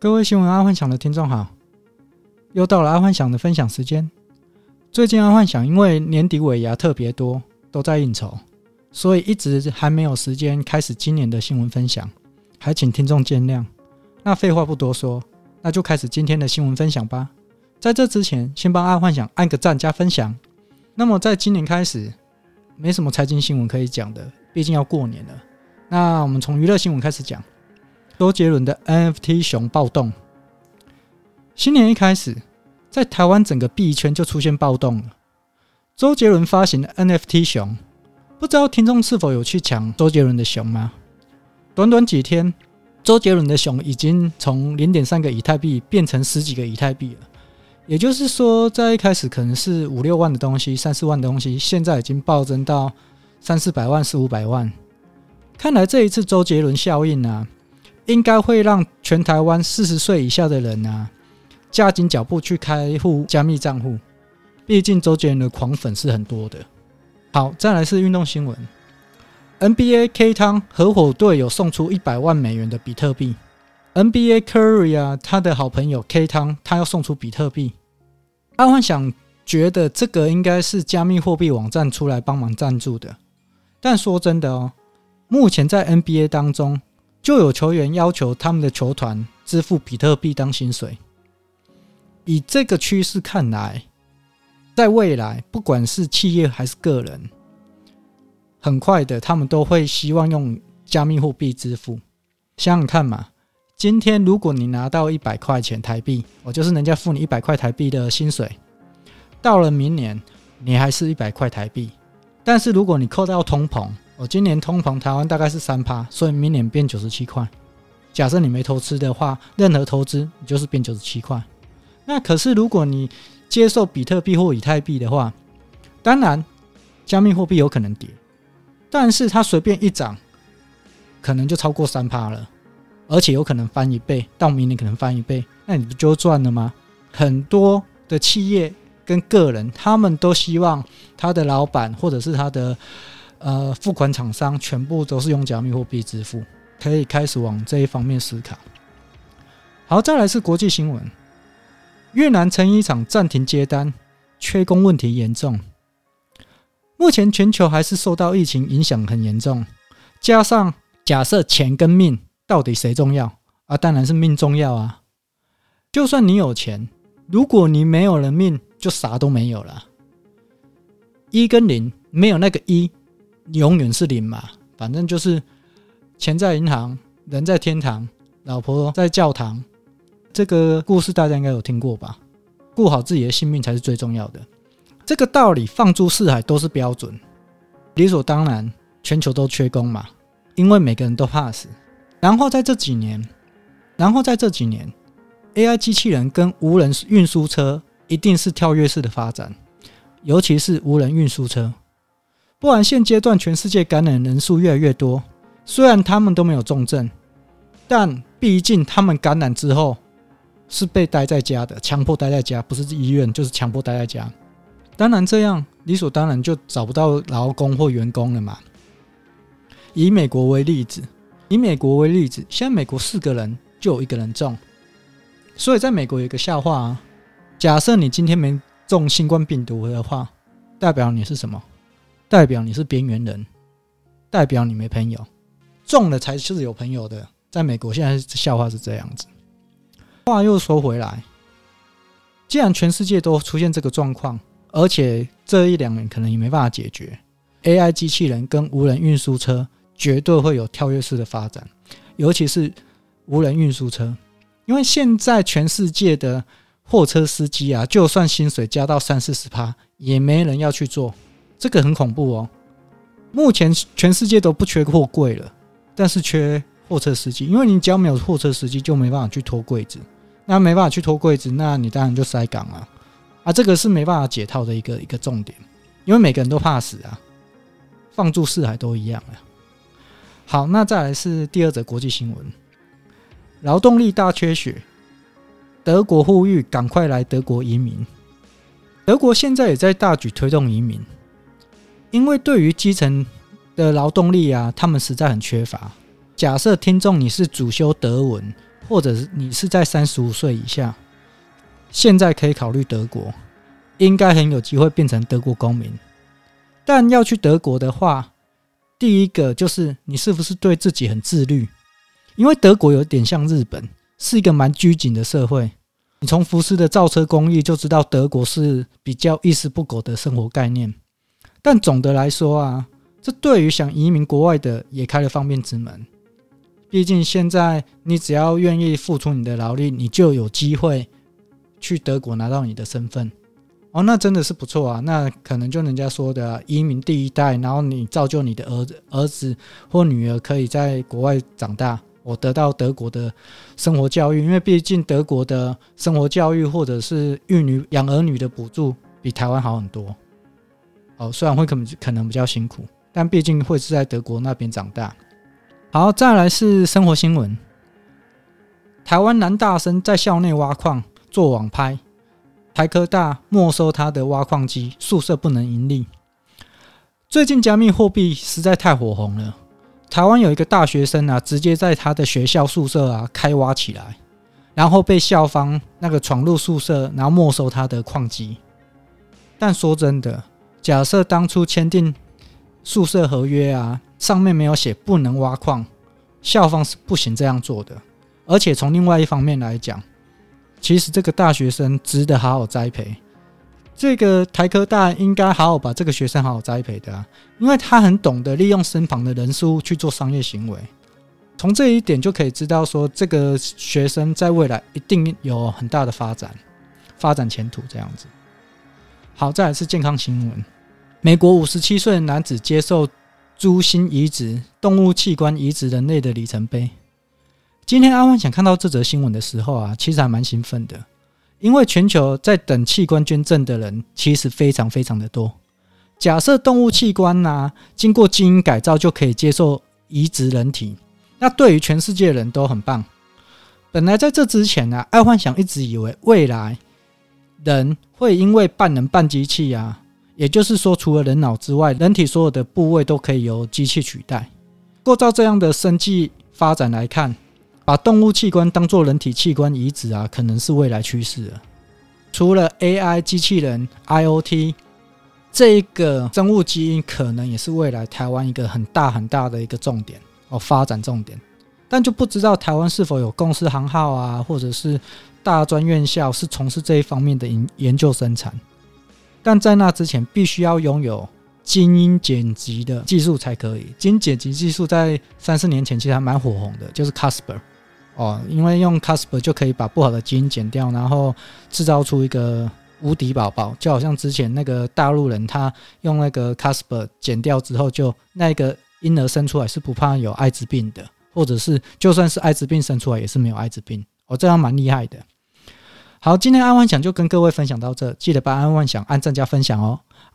各位新闻阿幻想的听众好，又到了阿幻想的分享时间。最近阿幻想因为年底尾牙特别多，都在应酬，所以一直还没有时间开始今年的新闻分享，还请听众见谅。那废话不多说，那就开始今天的新闻分享吧。在这之前，先帮阿幻想按个赞加分享。那么在今年开始，没什么财经新闻可以讲的，毕竟要过年了。那我们从娱乐新闻开始讲。周杰伦的 NFT 熊暴动。新年一开始，在台湾整个币圈就出现暴动了。周杰伦发行的 NFT 熊，不知道听众是否有去抢周杰伦的熊吗？短短几天，周杰伦的熊已经从零点三个以太币变成十几个以太币了。也就是说，在一开始可能是五六万的东西，三四万的东西，现在已经暴增到三四百万、四五百万。看来这一次周杰伦效应啊。应该会让全台湾四十岁以下的人啊，加紧脚步去开户加密账户。毕竟周杰伦的狂粉是很多的。好，再来是运动新闻：NBA K 汤合伙队有送出一百万美元的比特币。NBA Curry 啊，他的好朋友 K 汤，他要送出比特币。阿幻想觉得这个应该是加密货币网站出来帮忙赞助的。但说真的哦，目前在 NBA 当中。就有球员要求他们的球团支付比特币当薪水。以这个趋势看来，在未来，不管是企业还是个人，很快的，他们都会希望用加密货币支付。想想看嘛，今天如果你拿到一百块钱台币，我就是人家付你一百块台币的薪水，到了明年，你还是一百块台币。但是如果你扣掉通膨，我今年通膨台湾大概是三趴，所以明年变九十七块。假设你没投资的话，任何投资你就是变九十七块。那可是如果你接受比特币或以太币的话，当然加密货币有可能跌，但是它随便一涨，可能就超过三趴了，而且有可能翻一倍，到明年可能翻一倍，那你不就赚了吗？很多的企业跟个人，他们都希望他的老板或者是他的。呃，付款厂商全部都是用加密货币支付，可以开始往这一方面思考。好，再来是国际新闻：越南成衣厂暂停接单，缺工问题严重。目前全球还是受到疫情影响很严重，加上假设钱跟命到底谁重要啊？当然是命重要啊！就算你有钱，如果你没有了命，就啥都没有了。一跟零没有那个一。永远是零嘛，反正就是钱在银行，人在天堂，老婆在教堂。这个故事大家应该有听过吧？顾好自己的性命才是最重要的。这个道理放诸四海都是标准，理所当然，全球都缺工嘛，因为每个人都怕死。然后在这几年，然后在这几年，AI 机器人跟无人运输车一定是跳跃式的发展，尤其是无人运输车。不然，现阶段全世界感染人数越来越多，虽然他们都没有重症，但毕竟他们感染之后是被待在家的，强迫待在家，不是医院就是强迫待在家。当然，这样理所当然就找不到劳工或员工了嘛。以美国为例子，以美国为例子，现在美国四个人就有一个人中，所以在美国有一个笑话啊：假设你今天没中新冠病毒的话，代表你是什么？代表你是边缘人，代表你没朋友，中了才是有朋友的。在美国，现在笑话是这样子。话又说回来，既然全世界都出现这个状况，而且这一两年可能也没办法解决，AI 机器人跟无人运输车绝对会有跳跃式的发展，尤其是无人运输车，因为现在全世界的货车司机啊，就算薪水加到三四十趴，也没人要去做。这个很恐怖哦！目前全世界都不缺货柜了，但是缺货车司机，因为你只要没有货车司机，就没办法去拖柜子。那没办法去拖柜子，那你当然就塞港了啊！这个是没办法解套的一个一个重点，因为每个人都怕死啊，放诸四海都一样啊。好，那再来是第二则国际新闻：劳动力大缺血，德国呼吁赶快来德国移民。德国现在也在大举推动移民。因为对于基层的劳动力啊，他们实在很缺乏。假设听众你是主修德文，或者是你是在三十五岁以下，现在可以考虑德国，应该很有机会变成德国公民。但要去德国的话，第一个就是你是不是对自己很自律？因为德国有点像日本，是一个蛮拘谨的社会。你从福斯的造车工艺就知道，德国是比较一丝不苟的生活概念。但总的来说啊，这对于想移民国外的也开了方便之门。毕竟现在你只要愿意付出你的劳力，你就有机会去德国拿到你的身份。哦，那真的是不错啊！那可能就人家说的，移民第一代，然后你造就你的儿子、儿子或女儿可以在国外长大，我得到德国的生活教育，因为毕竟德国的生活教育或者是育女养儿女的补助比台湾好很多。哦，虽然会可能可能比较辛苦，但毕竟会是在德国那边长大。好，再来是生活新闻，台湾男大生在校内挖矿做网拍。台科大没收他的挖矿机，宿舍不能盈利。最近加密货币实在太火红了，台湾有一个大学生啊，直接在他的学校宿舍啊开挖起来，然后被校方那个闯入宿舍，然后没收他的矿机。但说真的，假设当初签订宿舍合约啊，上面没有写不能挖矿，校方是不行这样做的。而且从另外一方面来讲。其实这个大学生值得好好栽培，这个台科大应该好好把这个学生好好栽培的啊，因为他很懂得利用身旁的人事物去做商业行为。从这一点就可以知道，说这个学生在未来一定有很大的发展，发展前途这样子。好，再来是健康新闻：美国五十七岁的男子接受猪心移植、动物器官移植人类的里程碑。今天阿万想看到这则新闻的时候啊，其实还蛮兴奋的，因为全球在等器官捐赠的人其实非常非常的多。假设动物器官呐、啊，经过基因改造就可以接受移植人体，那对于全世界人都很棒。本来在这之前呢、啊，爱幻想一直以为未来人会因为半人半机器啊，也就是说除了人脑之外，人体所有的部位都可以由机器取代。过照这样的生计发展来看。把动物器官当做人体器官移植啊，可能是未来趋势了。除了 AI 机器人、IoT 这一个生物基因，可能也是未来台湾一个很大很大的一个重点哦，发展重点。但就不知道台湾是否有公司行号啊，或者是大专院校是从事这一方面的研研究生产。但在那之前，必须要拥有基因剪辑的技术才可以。基因剪辑技术在三四年前其实还蛮火红的，就是 Casper。哦，因为用 Casper 就可以把不好的基因剪掉，然后制造出一个无敌宝宝，就好像之前那个大陆人，他用那个 Casper 剪掉之后，就那个婴儿生出来是不怕有艾滋病的，或者是就算是艾滋病生出来也是没有艾滋病。我，这样蛮厉害的。好，今天安万想就跟各位分享到这，记得把安万想按赞加分享哦。